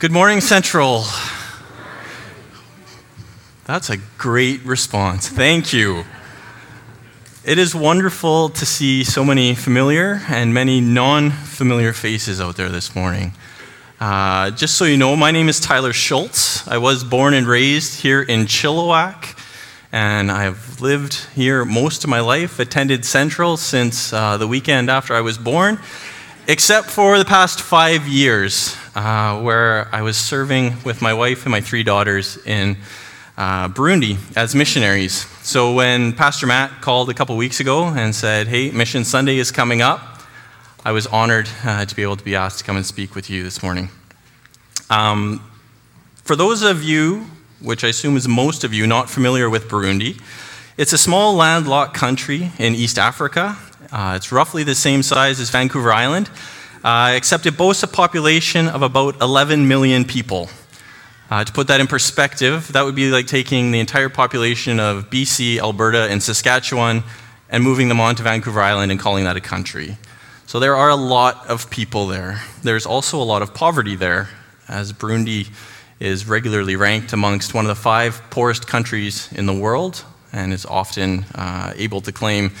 Good morning, Central. That's a great response. Thank you. It is wonderful to see so many familiar and many non familiar faces out there this morning. Uh, just so you know, my name is Tyler Schultz. I was born and raised here in Chilliwack, and I've lived here most of my life, attended Central since uh, the weekend after I was born, except for the past five years uh, where I was serving with my wife and my three daughters in uh, Burundi as missionaries. So when Pastor Matt called a couple weeks ago and said, Hey, Mission Sunday is coming up, I was honored uh, to be able to be asked to come and speak with you this morning. Um, for those of you, which I assume is most of you, not familiar with Burundi, it's a small landlocked country in East Africa. Uh, it's roughly the same size as Vancouver Island uh, except it boasts a population of about 11 million people. Uh, to put that in perspective, that would be like taking the entire population of BC, Alberta, and Saskatchewan and moving them onto Vancouver Island and calling that a country. So there are a lot of people there. There's also a lot of poverty there, as Burundi is regularly ranked amongst one of the five poorest countries in the world and is often uh, able to claim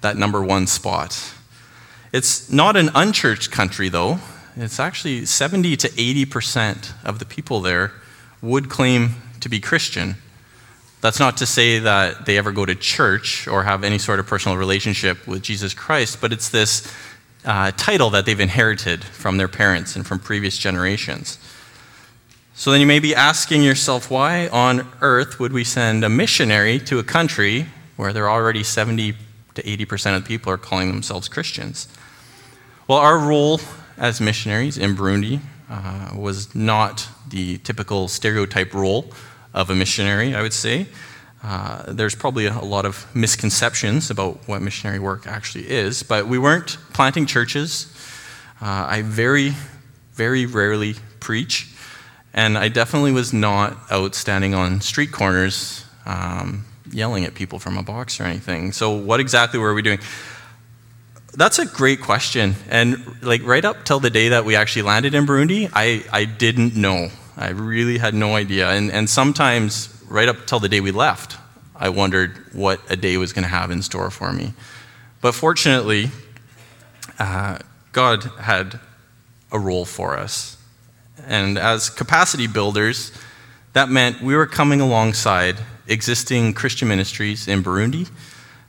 that number one spot. It's not an unchurched country, though. It's actually 70 to 80% of the people there would claim to be Christian. That's not to say that they ever go to church or have any sort of personal relationship with Jesus Christ, but it's this uh, title that they've inherited from their parents and from previous generations. So then you may be asking yourself, why on earth would we send a missionary to a country where there are already 70 to 80% of the people are calling themselves Christians? Well, our role as missionaries in Burundi uh, was not the typical stereotype role of a missionary, I would say. Uh, there's probably a, lot of misconceptions about what missionary work actually is, but we weren't planting churches. Uh, I very, very rarely preach, and I definitely was not out standing on street corners um, yelling at people from a box or anything. So, what exactly were we doing? That's a great question. And like right up till the day that we actually landed in Burundi, I, I didn't know. I really had no idea. And, and sometimes, right up till the day we left, I wondered what a day was going to have in store for me. But fortunately, uh, God had a role for us. And as capacity builders, that meant we were coming alongside existing Christian ministries in Burundi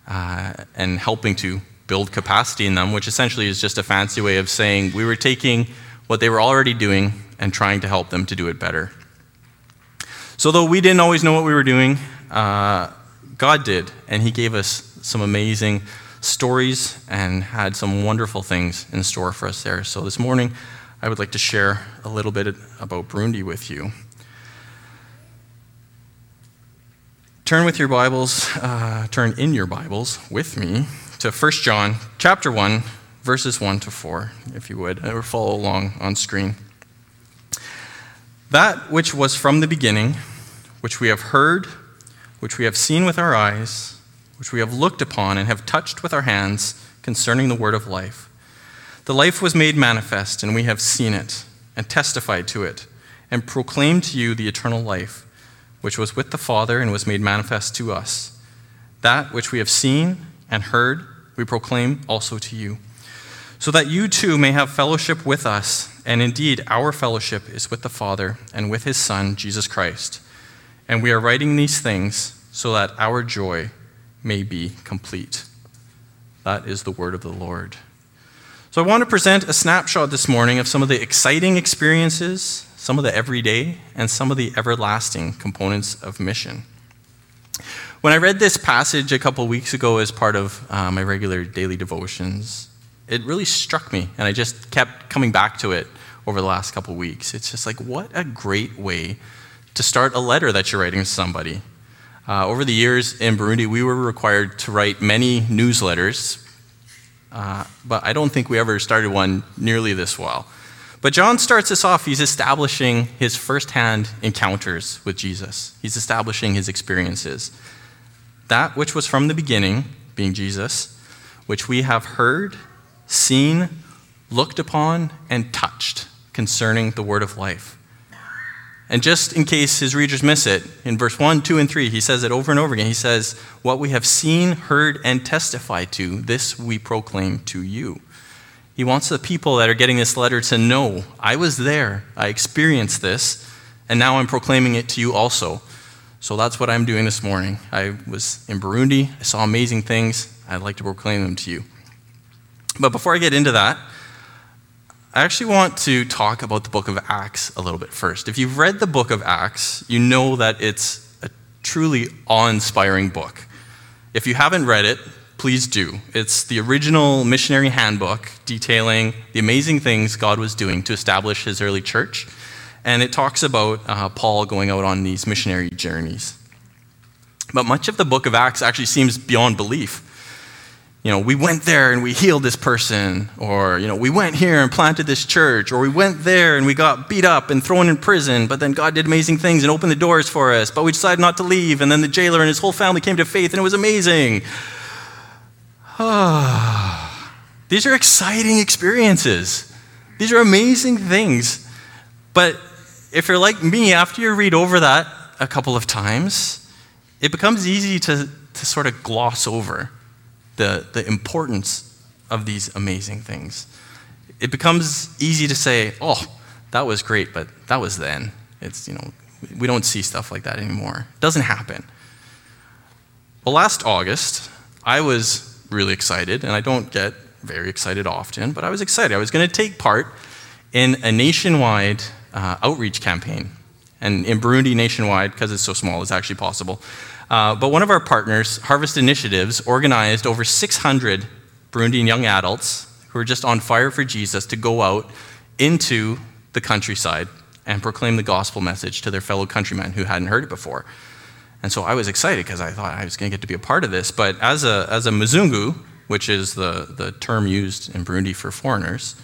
uh, and helping to build capacity in them, which essentially is just a fancy way of saying we were taking what they were already doing and trying to help them to do it better. So, though we didn't always know what we were doing, uh, God did, and He gave us some amazing stories and had some wonderful things in store for us there. So, this morning, I would like to share a little bit about Burundi with you. Turn with your Bibles, uh, turn in your Bibles with me to 1 John chapter 1, verses 1 to 4, if you would, or follow along on screen. That which was from the beginning, which we have heard, which we have seen with our eyes, which we have looked upon and have touched with our hands concerning the word of life. The life was made manifest, and we have seen it, and testified to it, and proclaimed to you the eternal life, which was with the Father and was made manifest to us. That which we have seen and heard, we proclaim also to you, so that you too may have fellowship with us. And indeed, our fellowship is with the Father and with his Son, Jesus Christ. And we are writing these things so that our joy may be complete. That is the word of the Lord. So I want to present a snapshot this morning of some of the exciting experiences, some of the everyday, and some of the everlasting components of mission. When I read this passage a couple weeks ago as part of uh, my regular daily devotions, it really struck me, and I just kept coming back to it over the last couple weeks. It's just like, what a great way to start a letter that you're writing to somebody. Uh, over the years in Burundi, we were required to write many newsletters, uh, but I don't think we ever started one nearly this well. But John starts us off, he's establishing his firsthand encounters with Jesus, he's establishing his experiences that which was from the beginning, being Jesus, which we have heard, seen, looked upon, and touched concerning the word of life. And just in case his readers miss it, in verse 1, 2, and 3, he says it over and over again. He says, What we have seen, heard, and testified to, this we proclaim to you. He wants the people that are getting this letter to know I was there, I experienced this, and now I'm proclaiming it to you also. So that's what I'm doing this morning. I was in Burundi, I saw amazing things. I'd like to proclaim them to you. But before I get into that, I actually want to talk about the book of Acts a little bit first. If you've read the book of Acts, you know that it's a truly awe inspiring book. If you haven't read it, please do. It's the original missionary handbook detailing the amazing things God was doing to establish his early church. And it talks about uh, Paul going out on these missionary journeys. But much of the book of Acts actually seems beyond belief you know, we went there and we healed this person, or, you know, we went here and planted this church, or we went there and we got beat up and thrown in prison, but then God did amazing things and opened the doors for us, but we decided not to leave, and then the jailer and his whole family came to faith, and it was amazing. These are exciting experiences. These are amazing things. But if you're like me, after you read over that a couple of times, it becomes easy to, to sort of gloss over the, the importance of these amazing things. It becomes easy to say, oh, that was great, but that was then. It's, you know, we don't see stuff like that anymore. It doesn't happen. Well, last August, I was really excited, and I don't get very excited often, but I was excited. I was going to take part in a nationwide uh, outreach campaign. And in Burundi, nationwide, because it's so small, it's actually possible. Uh, but one of our partners, Harvest Initiatives, organized over 600 Burundian young adults who are just on fire for Jesus to go out into the countryside and proclaim the gospel message to their fellow countrymen who hadn't heard it before. And so I was excited because I thought I was going to get to be a part of this. But as a, as a Mzungu, which is the, the term used in Burundi for foreigners,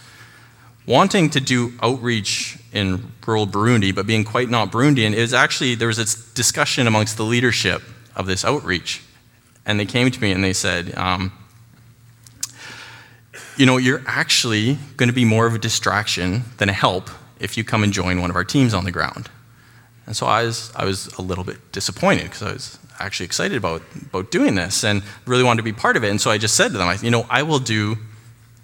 wanting to do outreach in rural Burundi, but being quite not Burundian, is actually there was a discussion amongst the leadership of this outreach. And they came to me and they said, um, You know, you're actually going to be more of a distraction than a help if you come and join one of our teams on the ground. And so I was, I was a little bit disappointed because I was actually excited about, about doing this and really wanted to be part of it. And so I just said to them, You know, I will do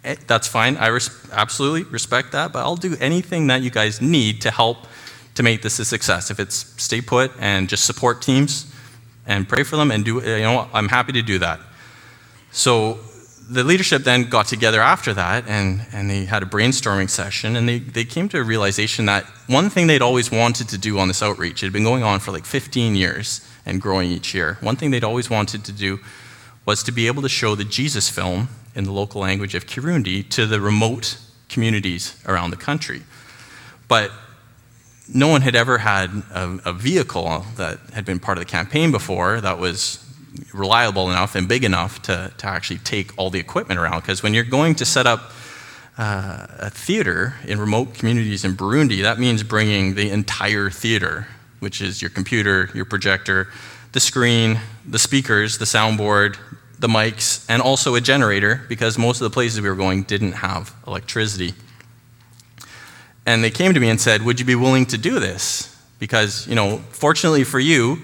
Eh, that's fine. I res- absolutely respect that, but I'll do anything that you guys need to help to make this a success. If it's stay put and just support teams and pray for them and do, you know, I'm happy to do that. So the leadership then got together after that and, and they had a brainstorming session and they, they came to a realization that one thing they'd always wanted to do on this outreach, it had been going on for like 15 years and growing each year. One thing they'd always wanted to do was to be able to show the Jesus film in the local language of Kirundi to the remote communities around the country. But no one had ever had a, a, vehicle that had been part of the campaign before that was reliable enough and big enough to, to actually take all the equipment around. Because when you're going to set up uh, a theater in remote communities in Burundi, that means bringing the entire theater, which is your computer, your projector, the screen, the speakers, the soundboard, the mics, and also a generator because most of the places we were going didn't have electricity. And they came to me and said, Would you be willing to do this? Because, you know, fortunately for you,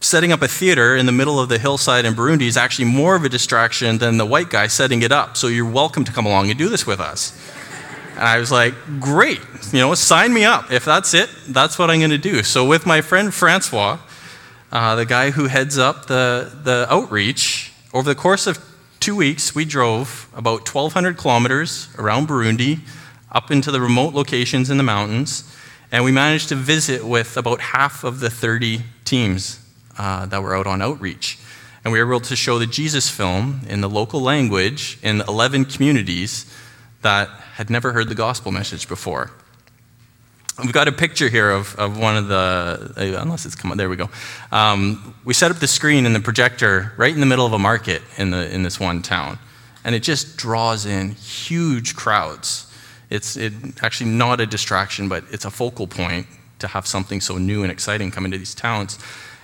setting up a theater in the middle of the hillside in Burundi is actually more of a distraction than the white guy setting it up. So you're welcome to come along and do this with us. And I was like, great, you know, sign me up. If that's it, that's what I'm going to do. So with my friend Francois, uh, the guy who heads up the, the outreach, over the course of two weeks, we drove about 1,200 kilometers around Burundi, up into the remote locations in the mountains, and we managed to visit with about half of the 30 teams uh, that were out on outreach. And we were able to show the Jesus film in the local language in 11 communities that had never heard the gospel message before. We've got a picture here of, of one of the, uh, unless it's come on, there we go. Um, we set up the screen and the projector right in the middle of a market in, the, in this one town. And it just draws in huge crowds. It's it, actually not a distraction, but it's a focal point to have something so new and exciting come into these towns.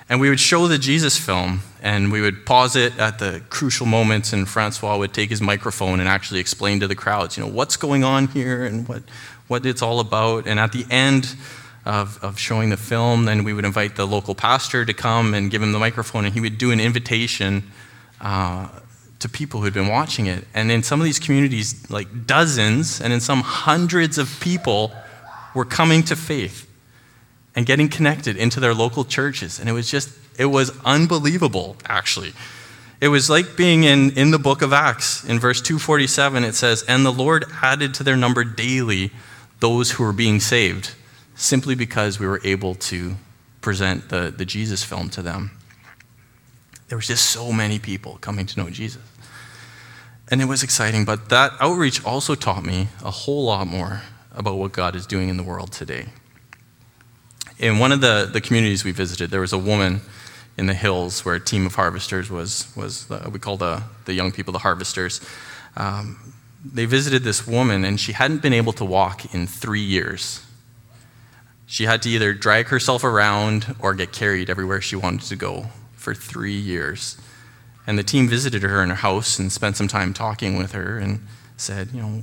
And we would show the Jesus film, and we would pause it at the crucial moments, and Francois would take his microphone and actually explain to the crowds, you know, what's going on here and what, what it's all about. And at the end of, of showing the film. Then we would invite the local pastor to come and give him the microphone, and he would do an invitation uh, to people who had been watching it. And in some of these communities, like dozens, and in some hundreds of people were coming to faith and getting connected into their local churches. And it was just, it was unbelievable, actually. It was like being in, in the book of Acts. In verse 247, it says, And the Lord added to their number daily those who were being saved, simply because we were able to present the, the Jesus film to them. There was just so many people coming to know Jesus. And it was exciting, but that outreach also taught me a whole lot more about what God is doing in the world today. In one of the, the communities we visited, there was a woman in the hills where a team of harvesters was, was the, we call the, the young people the harvesters. Um, they visited this woman, and she hadn't been able to walk in three years. She had to either drag herself around or get carried everywhere she wanted to go for three years. And the team visited her in her house and spent some time talking with her and said, You know,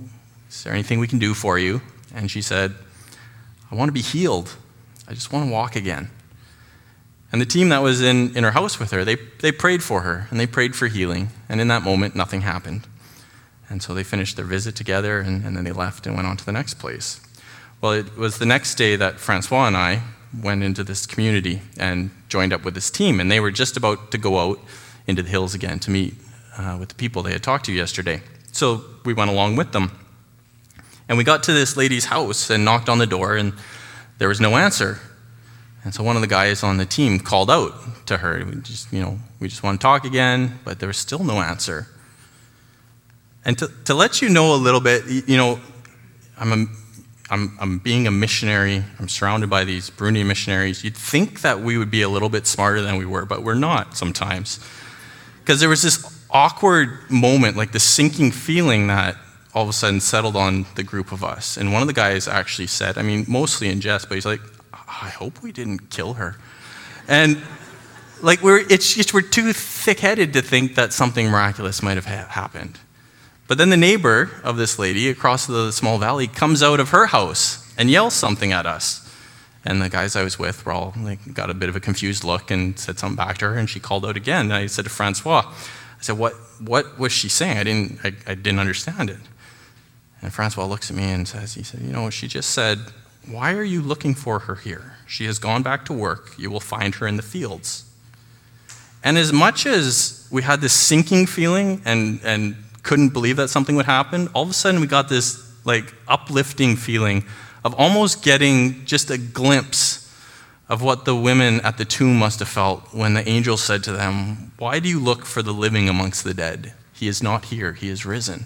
is there anything we can do for you? And she said, I want to be healed. I just want to walk again. And the team that was in, in her house with her, they, they prayed for her and they prayed for healing. And in that moment, nothing happened. And so they finished their visit together and, and then they left and went on to the next place. Well, it was the next day that Francois and I went into this community and joined up with this team. And they were just about to go out into the hills again to meet uh, with the people they had talked to yesterday. So we went along with them. And we got to this lady's house and knocked on the door, and there was no answer. And so one of the guys on the team called out to her. We just, you know, we just want to talk again, but there was still no answer. And to, to let you know a little bit, you know, I'm, a, I'm, I'm being a missionary. I'm surrounded by these Burundi missionaries. You'd think that we would be a little bit smarter than we were, but we're not sometimes. Because there was this awkward moment, like the sinking feeling that all of a sudden settled on the group of us. And one of the guys actually said, I mean, mostly in jest, but he's like, I hope we didn't kill her. And like we're, it's just we're too thick-headed to think that something miraculous might have ha- happened. But then the neighbor of this lady across the small valley comes out of her house and yells something at us. And the guys I was with were all like, got a bit of a confused look and said something back to her, and she called out again. And I said to Francois, I said, "What? What was she saying? I didn't. I, I didn't understand it." And Francois looks at me and says, "He said, you know, she just said, why are you looking for her here? She has gone back to work. You will find her in the fields." And as much as we had this sinking feeling and and couldn't believe that something would happen, all of a sudden we got this like uplifting feeling of almost getting just a glimpse of what the women at the tomb must have felt when the angel said to them, Why do you look for the living amongst the dead? He is not here, he is risen.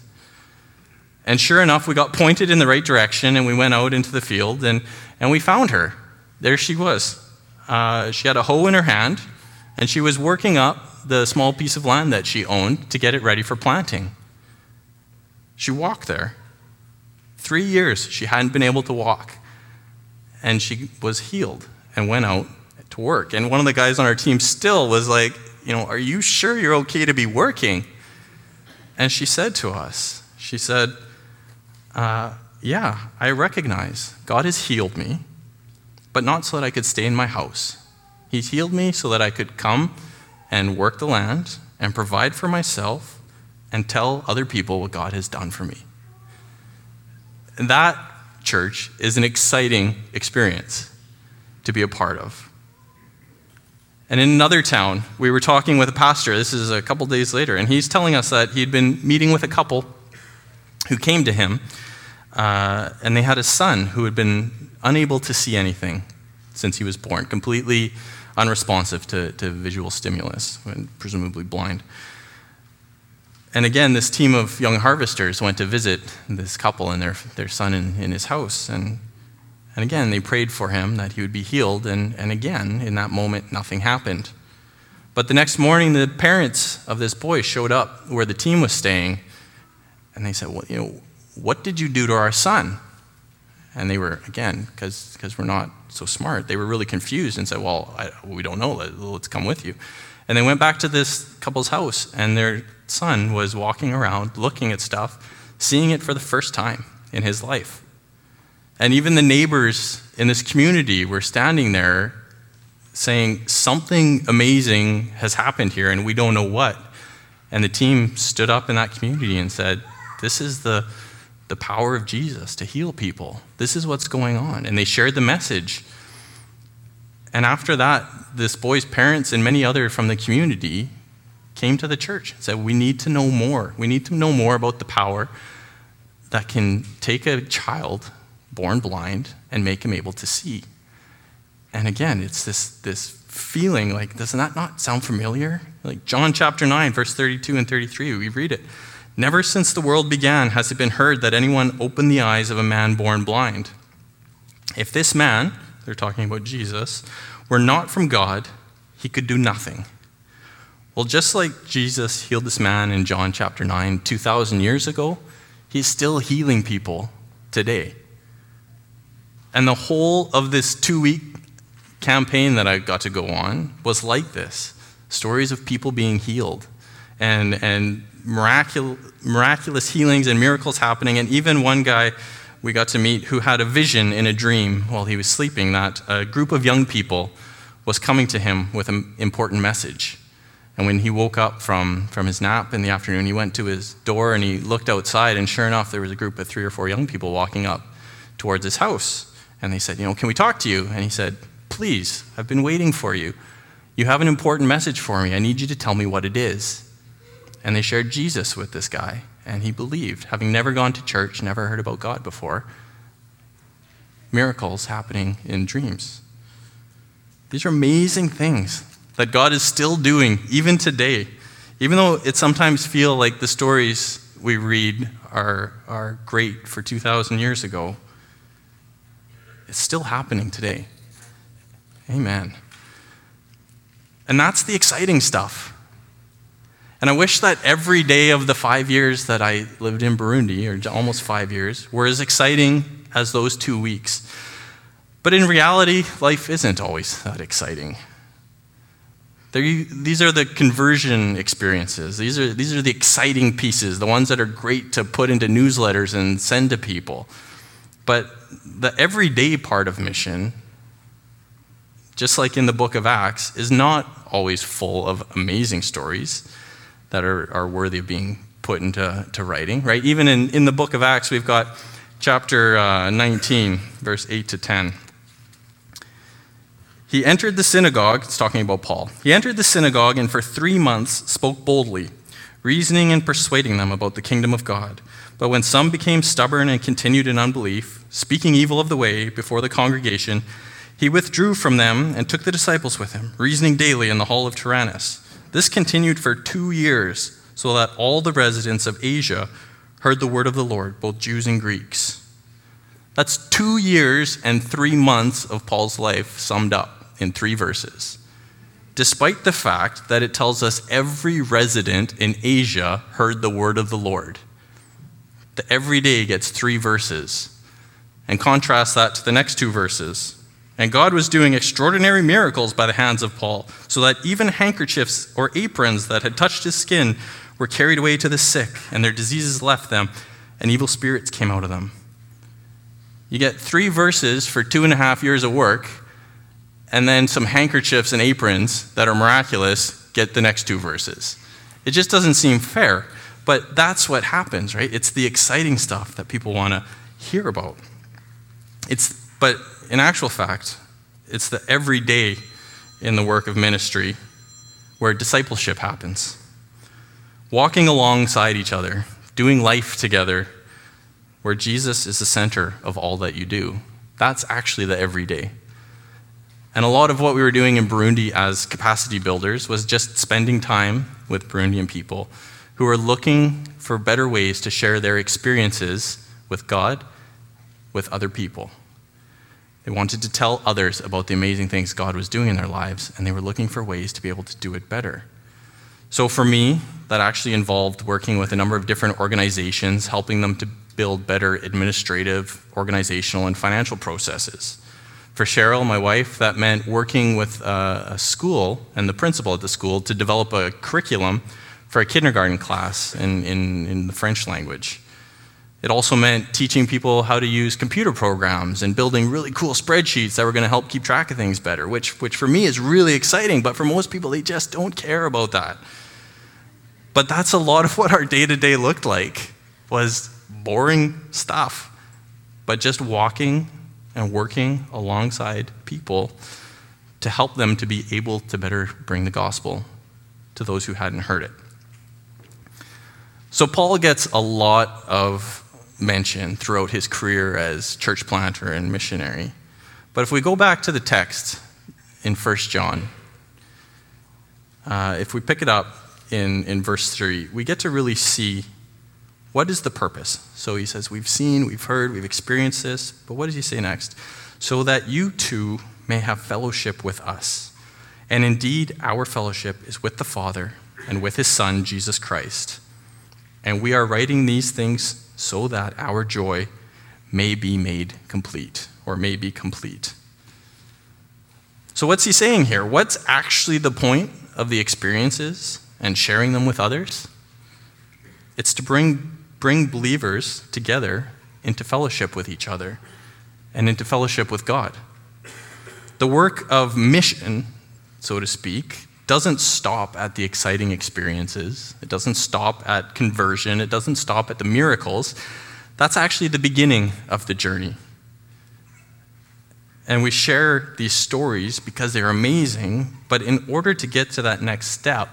And sure enough, we got pointed in the right direction and we went out into the field and, and we found her. There she was. Uh, she had a hoe in her hand and she was working up the small piece of land that she owned to get it ready for planting. She walked there. Three years she hadn't been able to walk. And she was healed and went out to work. And one of the guys on our team still was like, You know, are you sure you're okay to be working? And she said to us, She said, uh, Yeah, I recognize God has healed me, but not so that I could stay in my house. He's healed me so that I could come and work the land and provide for myself and tell other people what God has done for me. And that, church, is an exciting experience to be a part of. And in another town, we were talking with a pastor, this is a couple days later, and he's telling us that he'd been meeting with a couple who came to him, uh, and they had a son who had been unable to see anything since he was born, completely unresponsive to, to visual stimulus, and presumably blind. And again, this team of young harvesters went to visit this couple and their, their son in, in his house. And, and again, they prayed for him that he would be healed. And, and again, in that moment, nothing happened. But the next morning, the parents of this boy showed up where the team was staying. And they said, Well, you know, what did you do to our son? And they were, again, because we're not so smart, they were really confused and said, Well, I, we don't know. Let's come with you. And they went back to this couple's house, and their son was walking around looking at stuff, seeing it for the first time in his life. And even the neighbors in this community were standing there saying, Something amazing has happened here, and we don't know what. And the team stood up in that community and said, This is the, the power of Jesus to heal people. This is what's going on. And they shared the message. And after that, this boy's parents and many other from the community came to the church and said, We need to know more. We need to know more about the power that can take a child born blind and make him able to see. And again, it's this, this feeling like, doesn't that not sound familiar? Like John chapter 9, verse 32 and 33, we read it. Never since the world began has it been heard that anyone opened the eyes of a man born blind. If this man, they're talking about Jesus, were not from God, he could do nothing. Well, just like Jesus healed this man in John chapter 9 2,000 years ago, he's still healing people today. And the whole of this two week campaign that I got to go on was like this stories of people being healed and, and miracul- miraculous healings and miracles happening. And even one guy we got to meet who had a vision in a dream while he was sleeping that a group of young people was coming to him with an important message. And when he woke up from, from his nap in the afternoon, he went to his door and he looked outside, and sure enough, there was a group of three or four young people walking up towards his house. And they said, You know, can we talk to you? And he said, Please, I've been waiting for you. You have an important message for me. I need you to tell me what it is. And they shared Jesus with this guy, and he believed, having never gone to church, never heard about God before. Miracles happening in dreams. These are amazing things that God is still doing even today. Even though it sometimes feel like the stories we read are, are great for 2,000 years ago, it's still happening today. Amen. And that's the exciting stuff. And I wish that every day of the five years that I lived in Burundi, or almost five years, were as exciting as those two weeks. But in reality, life isn't always that exciting. these are the conversion experiences. These are, these are the exciting pieces, the ones that are great to put into newsletters and send to people. But the everyday part of mission, just like in the book of Acts, is not always full of amazing stories that are, are worthy of being put into to writing, right? Even in, in the book of Acts, we've got chapter uh, 19, verse 8 to 10. He entered the synagogue, it's talking about Paul. He entered the synagogue and for three months spoke boldly, reasoning and persuading them about the kingdom of God. But when some became stubborn and continued in unbelief, speaking evil of the way before the congregation, he withdrew from them and took the disciples with him, reasoning daily in the hall of Tyrannus. This continued for two years, so that all the residents of Asia heard the word of the Lord, both Jews and Greeks. That's two years and three months of Paul's life summed up in three verses, despite the fact that it tells us every resident in Asia heard the word of the Lord The every day gets three verses. And contrast that to the next two verses. And God was doing extraordinary miracles by the hands of Paul, so that even handkerchiefs or aprons that had touched his skin were carried away to the sick, and their diseases left them, and evil spirits came out of them. You get three verses for two and a half years of work, and then some handkerchiefs and aprons that are miraculous get the next two verses. It just doesn't seem fair. But that's what happens, right? It's the exciting stuff that people want to hear about. It's, but in actual fact, it's the everyday in the work of ministry where discipleship happens. Walking alongside each other, doing life together, where Jesus is the center of all that you do. That's actually the everyday. And a lot of what we were doing in Burundi as capacity builders was just spending time with Burundian people who are looking for better ways to share their experiences with God, with other people. They wanted to tell others about the amazing things God was doing in their lives, and they were looking for ways to be able to do it better. So, for me, that actually involved working with a number of different organizations, helping them to build better administrative, organizational, and financial processes. For Cheryl, my wife, that meant working with uh, a school and the principal at the school to develop a curriculum for a kindergarten class in, in, in the French language. It also meant teaching people how to use computer programs and building really cool spreadsheets that were going to help keep track of things better, which, which for me is really exciting, but for most people, they just don't care about that. But that's a lot of what our day to day looked like was boring stuff, but just walking and working alongside people to help them to be able to better bring the gospel to those who hadn't heard it. So Paul gets a lot of mention throughout his career as church planter and missionary. But if we go back to the text in 1 John, uh, if we pick it up in, in verse 3, we get to really see what is the purpose. So he says, We've seen, we've heard, we've experienced this, but what does he say next? So that you too may have fellowship with us. And indeed, our fellowship is with the Father and with his Son, Jesus Christ. And we are writing these things so that our joy may be made complete or may be complete. So, what's he saying here? What's actually the point of the experiences and sharing them with others? It's to bring, bring believers together into fellowship with each other and into fellowship with God. The work of mission, so to speak, doesn't stop at the exciting experiences. It doesn't stop at conversion. It doesn't stop at the miracles. That's actually the beginning of the journey. And we share these stories because they're amazing, but in order to get to that next step,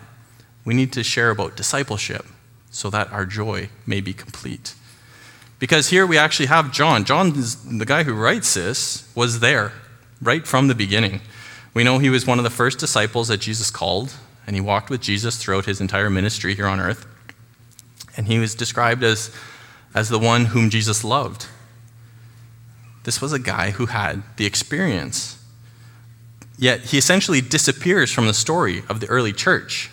we need to share about discipleship so that our joy may be complete. Because here we actually have John. John, the guy who writes this, was there right from the beginning. We know he was one of the first disciples that Jesus called, and he walked with Jesus throughout his entire ministry here on earth. And he was described as, as the one whom Jesus loved. This was a guy who had the experience. Yet he essentially disappears from the story of the early church.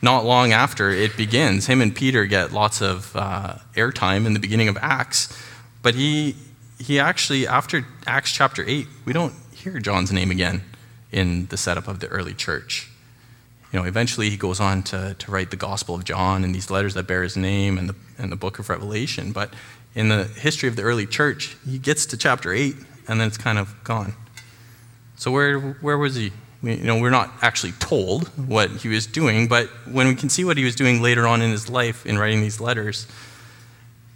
Not long after it begins, him and Peter get lots of uh, airtime in the beginning of Acts, but he, he actually, after Acts chapter 8, we don't hear John's name again in the setup of the early church. You know, eventually he goes on to, to write the Gospel of John and these letters that bear his name and the, and the book of Revelation. But in the history of the early church, he gets to chapter 8 and then it's kind of gone. So where, where was he? We, you know, we're not actually told what he was doing, but when we can see what he was doing later on in his life in writing these letters,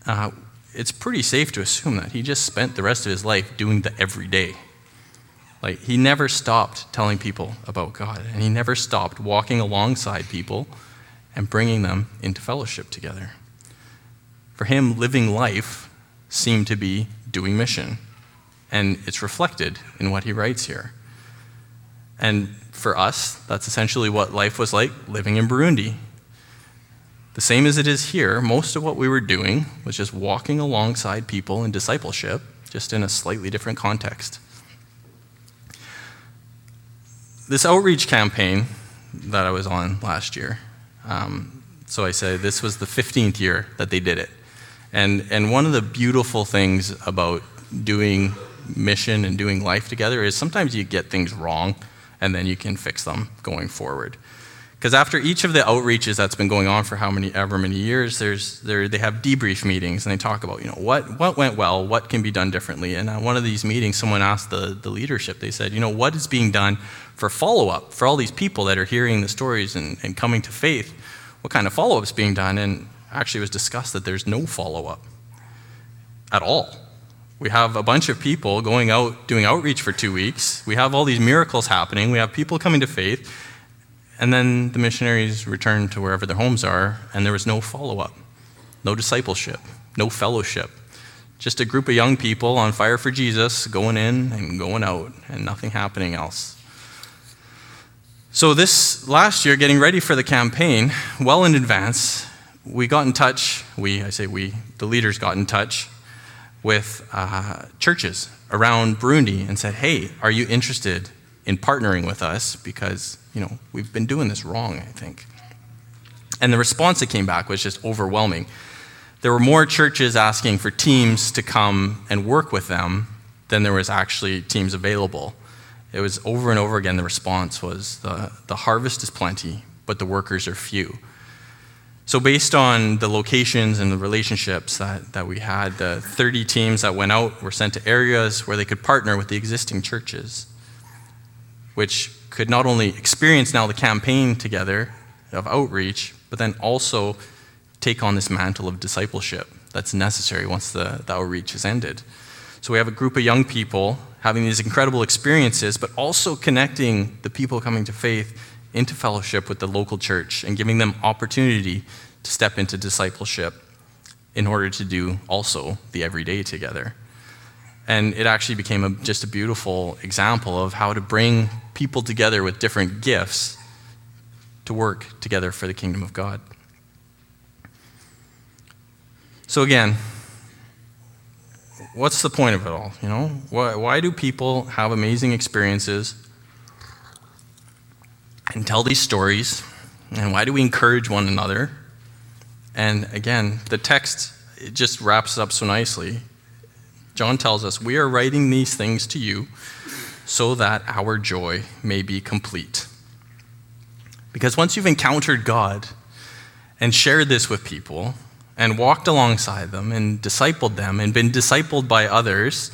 uh, it's pretty safe to assume that he just spent the rest of his life doing the everyday like, he never stopped telling people about God, and he never stopped walking alongside people and bringing them into fellowship together. For him, living life seemed to be doing mission, and it's reflected in what he writes here. And for us, that's essentially what life was like living in Burundi. The same as it is here, most of what we were doing was just walking alongside people in discipleship, just in a slightly different context this outreach campaign that I was on last year, um, so I say this was the 15th year that they did it. And, and one of the beautiful things about doing mission and doing life together is sometimes you get things wrong and then you can fix them going forward. Because after each of the outreaches that's been going on for how many ever many years, there's there they have debrief meetings and they talk about you know what what went well, what can be done differently. And at one of these meetings, someone asked the the leadership. They said, you know, what is being done for follow up for all these people that are hearing the stories and, and coming to faith? What kind of follow up is being done? And actually, it was discussed that there's no follow up at all. We have a bunch of people going out doing outreach for two weeks. We have all these miracles happening. We have people coming to faith and then the missionaries returned to wherever their homes are, and there was no follow up, no discipleship, no fellowship. Just a group of young people on fire for Jesus going in and going out, and nothing happening else. So, this last year, getting ready for the campaign, well in advance, we got in touch. We, I say we, the leaders got in touch with uh, churches around Burundi and said, hey, are you interested in partnering with us? Because you know, we've been doing this wrong, I think. And the response that came back was just overwhelming. There were more churches asking for teams to come and work with them than there was actually teams available. It was over and over again the response was the, the harvest is plenty, but the workers are few. So, based on the locations and the relationships that, that we had, the 30 teams that went out were sent to areas where they could partner with the existing churches, which could not only experience now the campaign together of outreach, but then also take on this mantle of discipleship that's necessary once the, the outreach is ended. So we have a group of young people having these incredible experiences, but also connecting the people coming to faith into fellowship with the local church and giving them opportunity to step into discipleship in order to do also the everyday together. And it actually became a, just a beautiful example of how to bring people together with different gifts to work together for the kingdom of God. So, again, what's the point of it all? You know, why, why do people have amazing experiences and tell these stories? And why do we encourage one another? And again, the text it just wraps up so nicely. John tells us, We are writing these things to you so that our joy may be complete. Because once you've encountered God and shared this with people, and walked alongside them and discipled them and been discipled by others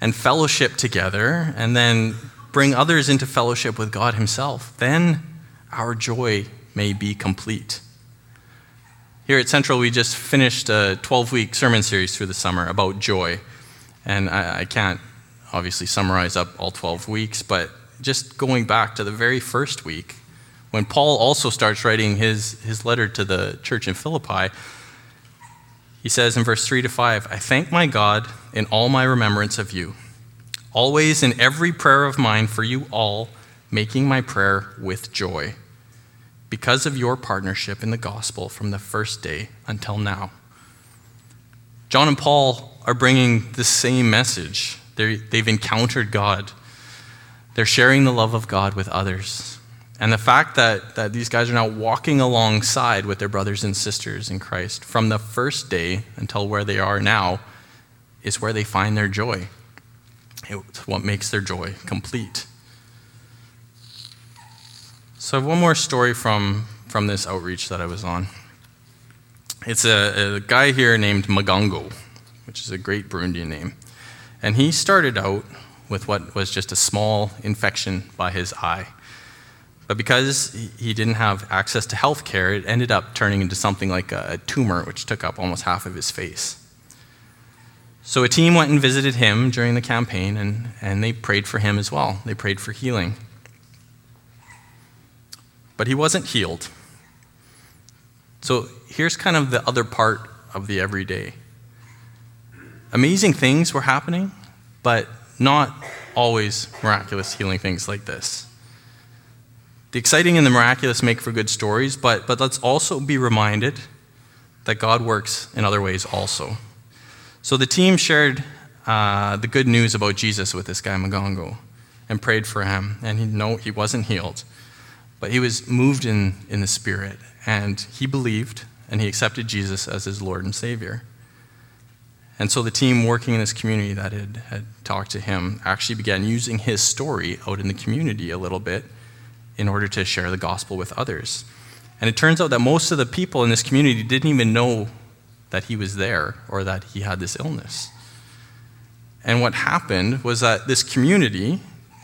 and fellowship together and then bring others into fellowship with God Himself, then our joy may be complete. Here at Central, we just finished a 12 week sermon series through the summer about joy. And I, I can't obviously summarize up all 12 weeks, but just going back to the very first week, when Paul also starts writing his, his letter to the church in Philippi, he says in verse 3 to 5 I thank my God in all my remembrance of you, always in every prayer of mine for you all, making my prayer with joy, because of your partnership in the gospel from the first day until now. John and Paul are bringing the same message. they they've encountered God, they're sharing the love of God with others. And the fact that, that these guys are now walking alongside with their brothers and sisters in Christ from the first day until where they are now is where they find their joy. It's what makes their joy complete. So, I have one more story from, from this outreach that I was on. It's a, a guy here named Magongo, which is a great Burundian name. And he started out with what was just a small infection by his eye. But because he didn't have access to health care, it ended up turning into something like a tumor, which took up almost half of his face. So a team went and visited him during the campaign, and, and they prayed for him as well. They prayed for healing. But he wasn't healed. So here's kind of the other part of the everyday. Amazing things were happening, but not always miraculous healing things like this. The exciting and the miraculous make for good stories, but, but let's also be reminded that God works in other ways also. So the team shared uh, the good news about Jesus with this guy, Magongo, and prayed for him. And he, no, he wasn't healed, but he was moved in, in the Spirit, and he believed, and he accepted Jesus as his Lord and Savior. And so the team working in this community that had, had talked to him actually began using his story out in the community a little bit in order to share the gospel with others. And it turns out that most of the people in this community didn't even know that he was there or that he had this illness. And what happened was that this community,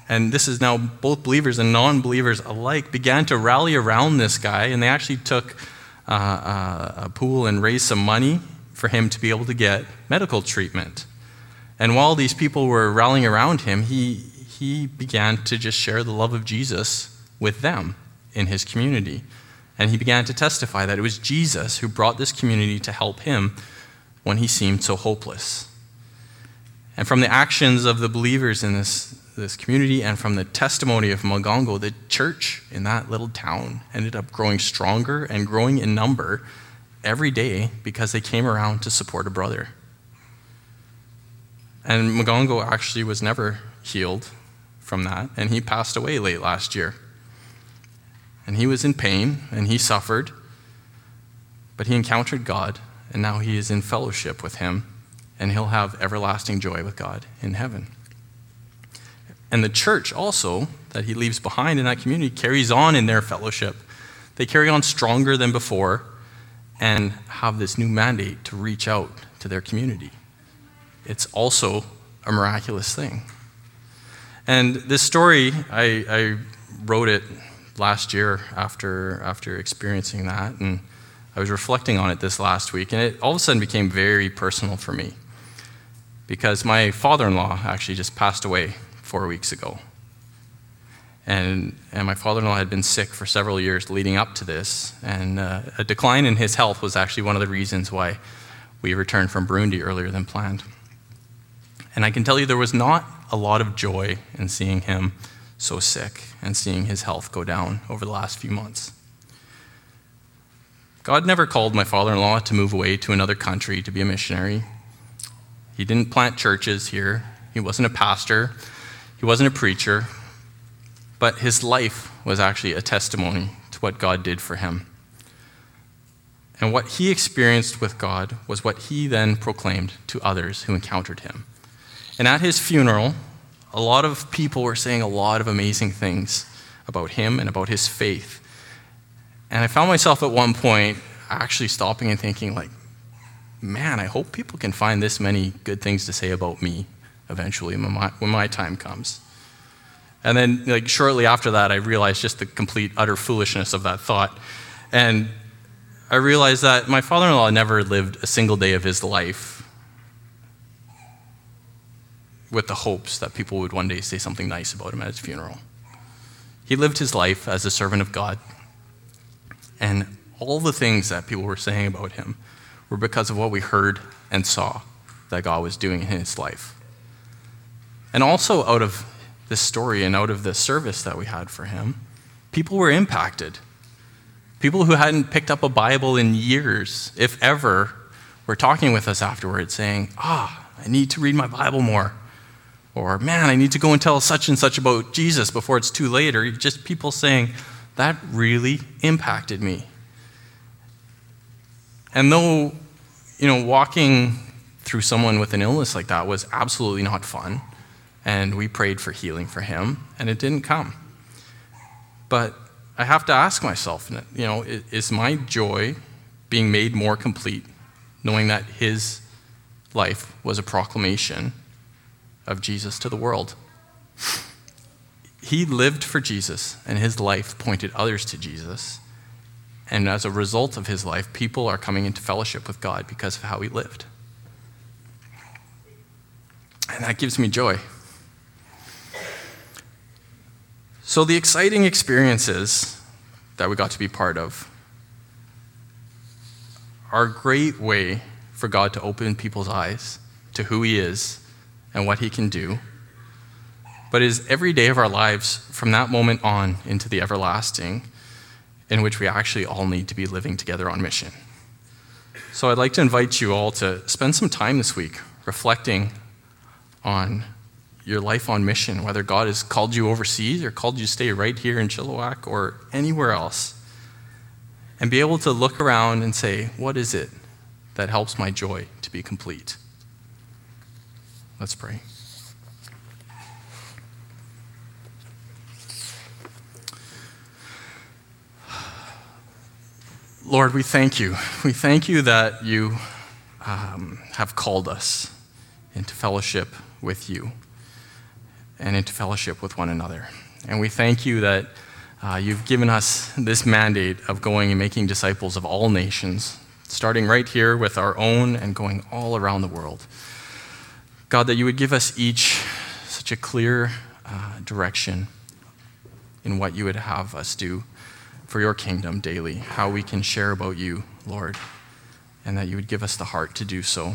and this is now both believers and non believers alike, began to rally around this guy, and they actually took uh, uh, a pool and raised some money for him to be able to get medical treatment. And while these people were rallying around him, he, he began to just share the love of Jesus with them in his community. And he began to testify that it was Jesus who brought this community to help him when he seemed so hopeless. And from the actions of the believers in this, this community and from the testimony of Magongo, the church in that little town ended up growing stronger and growing in number every day because they came around to support a brother. And Magongo actually was never healed from that, and he passed away late last year and he was in pain and he suffered, but he encountered God, and now he is in fellowship with him, and he'll have everlasting joy with God in heaven. And the church also, that he leaves behind in that community, carries on in their fellowship. They carry on stronger than before, and have this new mandate to reach out to their community. It's also a miraculous thing. And this story, I, I wrote it last year after, after experiencing that, and I was reflecting on it this last week, and it all of a sudden became very personal for me because my father in law actually just passed away four weeks ago. And, and my father in law had been sick for several years leading up to this, and uh, a decline in his health was actually one of the reasons why we returned from Burundi earlier than planned. And I can tell you there was not a lot of joy in seeing him so sick and seeing his health go down over the last few months. God never called my father in law to move away to another country to be a missionary. He didn't plant churches here, he wasn't a pastor, he wasn't a preacher, but his life was actually a testimony to what God did for him. And what he experienced with God was what he then proclaimed to others who encountered him. And at his funeral, a lot of people were saying a lot of amazing things about him and about his faith. And I found myself at one point actually stopping and thinking, like, man, I hope people can find this many good things to say about me eventually when my, when my time comes. And then, like, shortly after that, I realized just the complete, utter foolishness of that thought. And I realized that my father in law never lived a single day of his life with the hopes that people would one day say something nice about him at his funeral. He lived his life as a servant of God. And all the things that people were saying about him were because of what we heard and saw that God was doing in his life. And also, out of this story and out of the service that we had for him, people were impacted. People who hadn't picked up a Bible in years, if ever, were talking with us afterwards saying, Ah, I need to read my Bible more. Or, man, I need to go and tell such and such about Jesus before it's too late. Or just people saying, that really impacted me. And though, you know, walking through someone with an illness like that was absolutely not fun, and we prayed for healing for him, and it didn't come. But I have to ask myself, you know, is my joy being made more complete knowing that his life was a proclamation of Jesus to the world? He lived for Jesus, and his life pointed others to Jesus. And as a result of his life, people are coming into fellowship with God because of how he lived. And that gives me joy. So, the exciting experiences that we got to be part of are a great way for God to open people's eyes to who He is and what He can do. But it is every day of our lives from that moment on into the everlasting in which we actually all need to be living together on mission. So I'd like to invite you all to spend some time this week reflecting on your life on mission, whether God has called you overseas or called you to stay right here in Chilliwack or anywhere else, and be able to look around and say, what is it that helps my joy to be complete? Let's pray. Lord, we thank you. We thank you that you um, have called us into fellowship with you and into fellowship with one another. And we thank you that uh, you've given us this mandate of going and making disciples of all nations, starting right here with our own and going all around the world. God, that you would give us each such a clear uh, direction in what you would have us do for your kingdom daily, how we can share about you, Lord, and that you would give us the heart to do so.